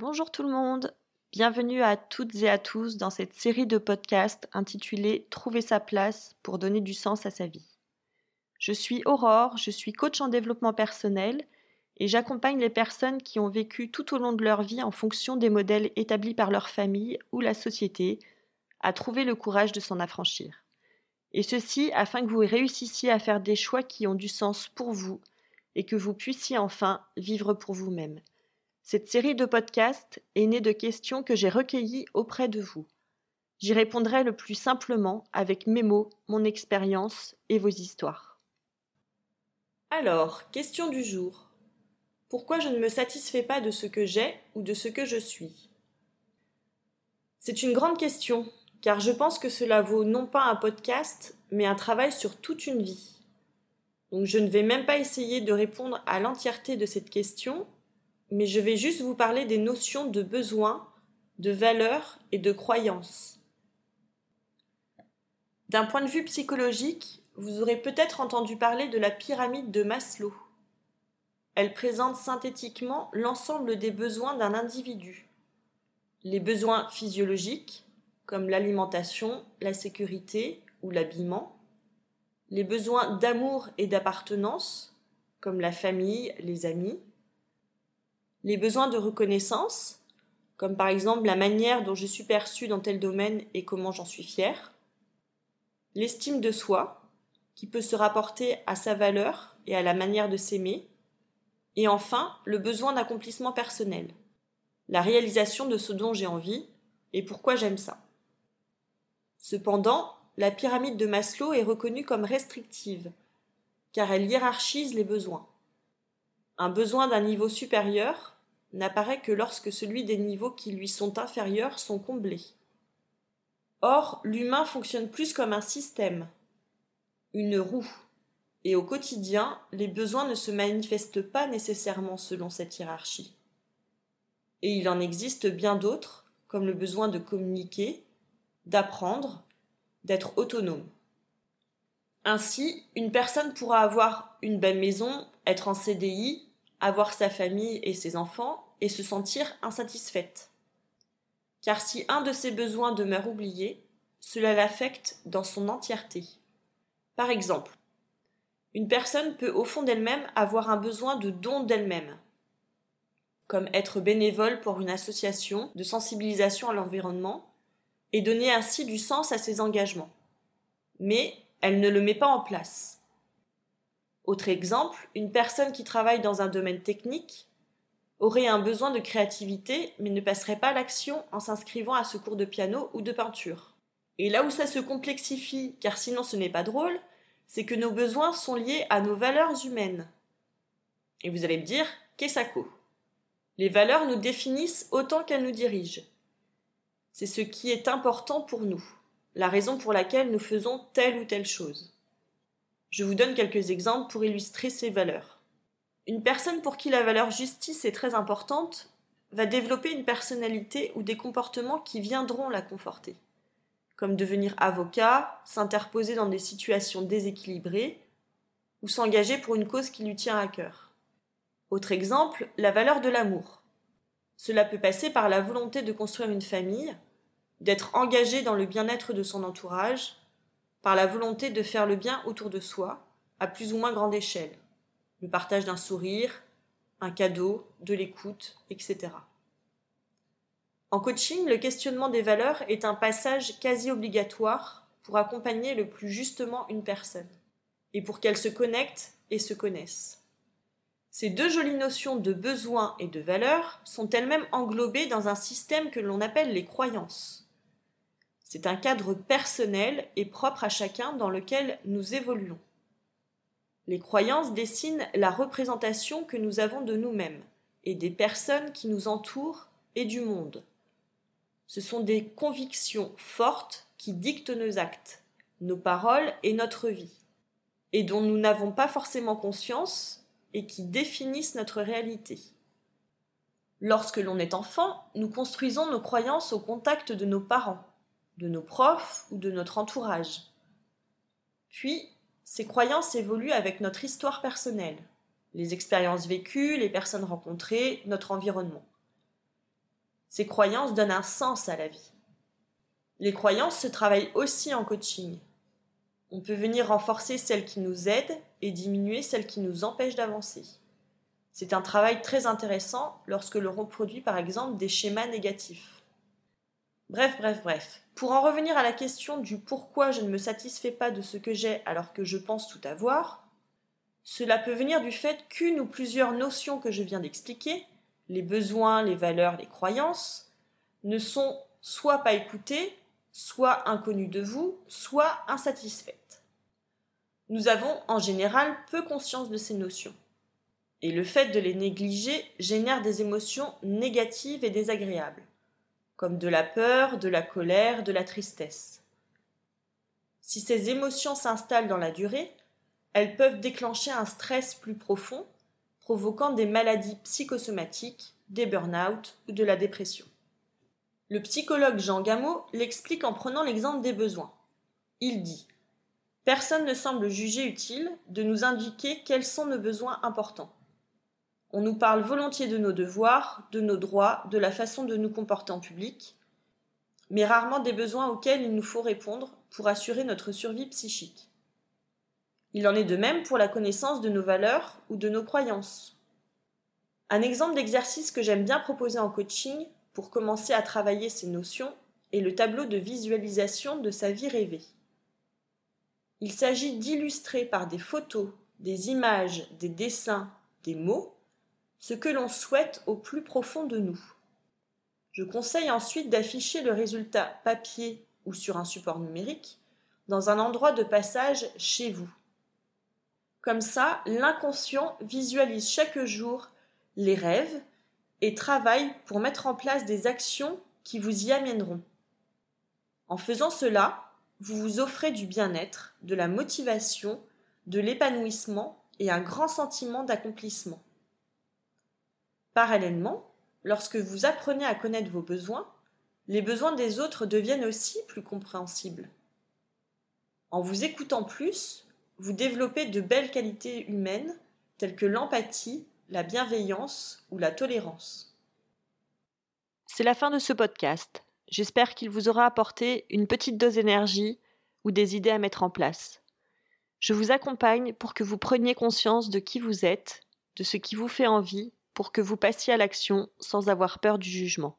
Bonjour tout le monde, bienvenue à toutes et à tous dans cette série de podcasts intitulée Trouver sa place pour donner du sens à sa vie. Je suis Aurore, je suis coach en développement personnel et j'accompagne les personnes qui ont vécu tout au long de leur vie en fonction des modèles établis par leur famille ou la société à trouver le courage de s'en affranchir. Et ceci afin que vous réussissiez à faire des choix qui ont du sens pour vous et que vous puissiez enfin vivre pour vous-même. Cette série de podcasts est née de questions que j'ai recueillies auprès de vous. J'y répondrai le plus simplement avec mes mots, mon expérience et vos histoires. Alors, question du jour. Pourquoi je ne me satisfais pas de ce que j'ai ou de ce que je suis? C'est une grande question, car je pense que cela vaut non pas un podcast, mais un travail sur toute une vie. Donc je ne vais même pas essayer de répondre à l'entièreté de cette question, mais je vais juste vous parler des notions de besoin, de valeur et de croyance. D'un point de vue psychologique, vous aurez peut-être entendu parler de la pyramide de Maslow. Elle présente synthétiquement l'ensemble des besoins d'un individu. Les besoins physiologiques, comme l'alimentation, la sécurité ou l'habillement. Les besoins d'amour et d'appartenance, comme la famille, les amis les besoins de reconnaissance, comme par exemple la manière dont je suis perçue dans tel domaine et comment j'en suis fière, l'estime de soi, qui peut se rapporter à sa valeur et à la manière de s'aimer, et enfin le besoin d'accomplissement personnel, la réalisation de ce dont j'ai envie et pourquoi j'aime ça. Cependant, la pyramide de Maslow est reconnue comme restrictive, car elle hiérarchise les besoins. Un besoin d'un niveau supérieur n'apparaît que lorsque celui des niveaux qui lui sont inférieurs sont comblés. Or, l'humain fonctionne plus comme un système, une roue, et au quotidien, les besoins ne se manifestent pas nécessairement selon cette hiérarchie. Et il en existe bien d'autres, comme le besoin de communiquer, d'apprendre, d'être autonome. Ainsi, une personne pourra avoir une belle maison, être en CDI, avoir sa famille et ses enfants et se sentir insatisfaite. Car si un de ses besoins demeure oublié, cela l'affecte dans son entièreté. Par exemple, une personne peut au fond d'elle-même avoir un besoin de don d'elle-même, comme être bénévole pour une association de sensibilisation à l'environnement et donner ainsi du sens à ses engagements. Mais elle ne le met pas en place. Autre exemple, une personne qui travaille dans un domaine technique aurait un besoin de créativité mais ne passerait pas l'action en s'inscrivant à ce cours de piano ou de peinture. Et là où ça se complexifie, car sinon ce n'est pas drôle, c'est que nos besoins sont liés à nos valeurs humaines. Et vous allez me dire, qu'est-ce Les valeurs nous définissent autant qu'elles nous dirigent. C'est ce qui est important pour nous, la raison pour laquelle nous faisons telle ou telle chose. Je vous donne quelques exemples pour illustrer ces valeurs. Une personne pour qui la valeur justice est très importante va développer une personnalité ou des comportements qui viendront la conforter, comme devenir avocat, s'interposer dans des situations déséquilibrées ou s'engager pour une cause qui lui tient à cœur. Autre exemple, la valeur de l'amour. Cela peut passer par la volonté de construire une famille, d'être engagé dans le bien-être de son entourage, par la volonté de faire le bien autour de soi, à plus ou moins grande échelle. Le partage d'un sourire, un cadeau, de l'écoute, etc. En coaching, le questionnement des valeurs est un passage quasi obligatoire pour accompagner le plus justement une personne, et pour qu'elle se connecte et se connaisse. Ces deux jolies notions de besoin et de valeur sont elles-mêmes englobées dans un système que l'on appelle les croyances. C'est un cadre personnel et propre à chacun dans lequel nous évoluons. Les croyances dessinent la représentation que nous avons de nous-mêmes et des personnes qui nous entourent et du monde. Ce sont des convictions fortes qui dictent nos actes, nos paroles et notre vie, et dont nous n'avons pas forcément conscience et qui définissent notre réalité. Lorsque l'on est enfant, nous construisons nos croyances au contact de nos parents de nos profs ou de notre entourage. Puis, ces croyances évoluent avec notre histoire personnelle, les expériences vécues, les personnes rencontrées, notre environnement. Ces croyances donnent un sens à la vie. Les croyances se travaillent aussi en coaching. On peut venir renforcer celles qui nous aident et diminuer celles qui nous empêchent d'avancer. C'est un travail très intéressant lorsque l'on reproduit par exemple des schémas négatifs. Bref, bref, bref. Pour en revenir à la question du pourquoi je ne me satisfais pas de ce que j'ai alors que je pense tout avoir, cela peut venir du fait qu'une ou plusieurs notions que je viens d'expliquer, les besoins, les valeurs, les croyances, ne sont soit pas écoutées, soit inconnues de vous, soit insatisfaites. Nous avons en général peu conscience de ces notions. Et le fait de les négliger génère des émotions négatives et désagréables, comme de la peur, de la colère, de la tristesse. Si ces émotions s'installent dans la durée, elles peuvent déclencher un stress plus profond, provoquant des maladies psychosomatiques, des burn-out ou de la dépression. Le psychologue Jean Gameau l'explique en prenant l'exemple des besoins. Il dit Personne ne semble juger utile de nous indiquer quels sont nos besoins importants. On nous parle volontiers de nos devoirs, de nos droits, de la façon de nous comporter en public, mais rarement des besoins auxquels il nous faut répondre pour assurer notre survie psychique. Il en est de même pour la connaissance de nos valeurs ou de nos croyances. Un exemple d'exercice que j'aime bien proposer en coaching pour commencer à travailler ces notions est le tableau de visualisation de sa vie rêvée. Il s'agit d'illustrer par des photos, des images, des dessins, des mots ce que l'on souhaite au plus profond de nous. Je conseille ensuite d'afficher le résultat papier ou sur un support numérique dans un endroit de passage chez vous. Comme ça, l'inconscient visualise chaque jour les rêves et travaille pour mettre en place des actions qui vous y amèneront. En faisant cela, vous vous offrez du bien-être, de la motivation, de l'épanouissement et un grand sentiment d'accomplissement. Parallèlement, lorsque vous apprenez à connaître vos besoins, les besoins des autres deviennent aussi plus compréhensibles. En vous écoutant plus, vous développez de belles qualités humaines telles que l'empathie, la bienveillance ou la tolérance. C'est la fin de ce podcast. J'espère qu'il vous aura apporté une petite dose d'énergie ou des idées à mettre en place. Je vous accompagne pour que vous preniez conscience de qui vous êtes, de ce qui vous fait envie pour que vous passiez à l'action sans avoir peur du jugement.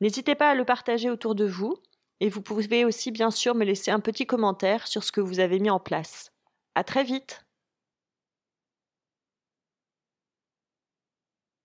N'hésitez pas à le partager autour de vous et vous pouvez aussi bien sûr me laisser un petit commentaire sur ce que vous avez mis en place. À très vite!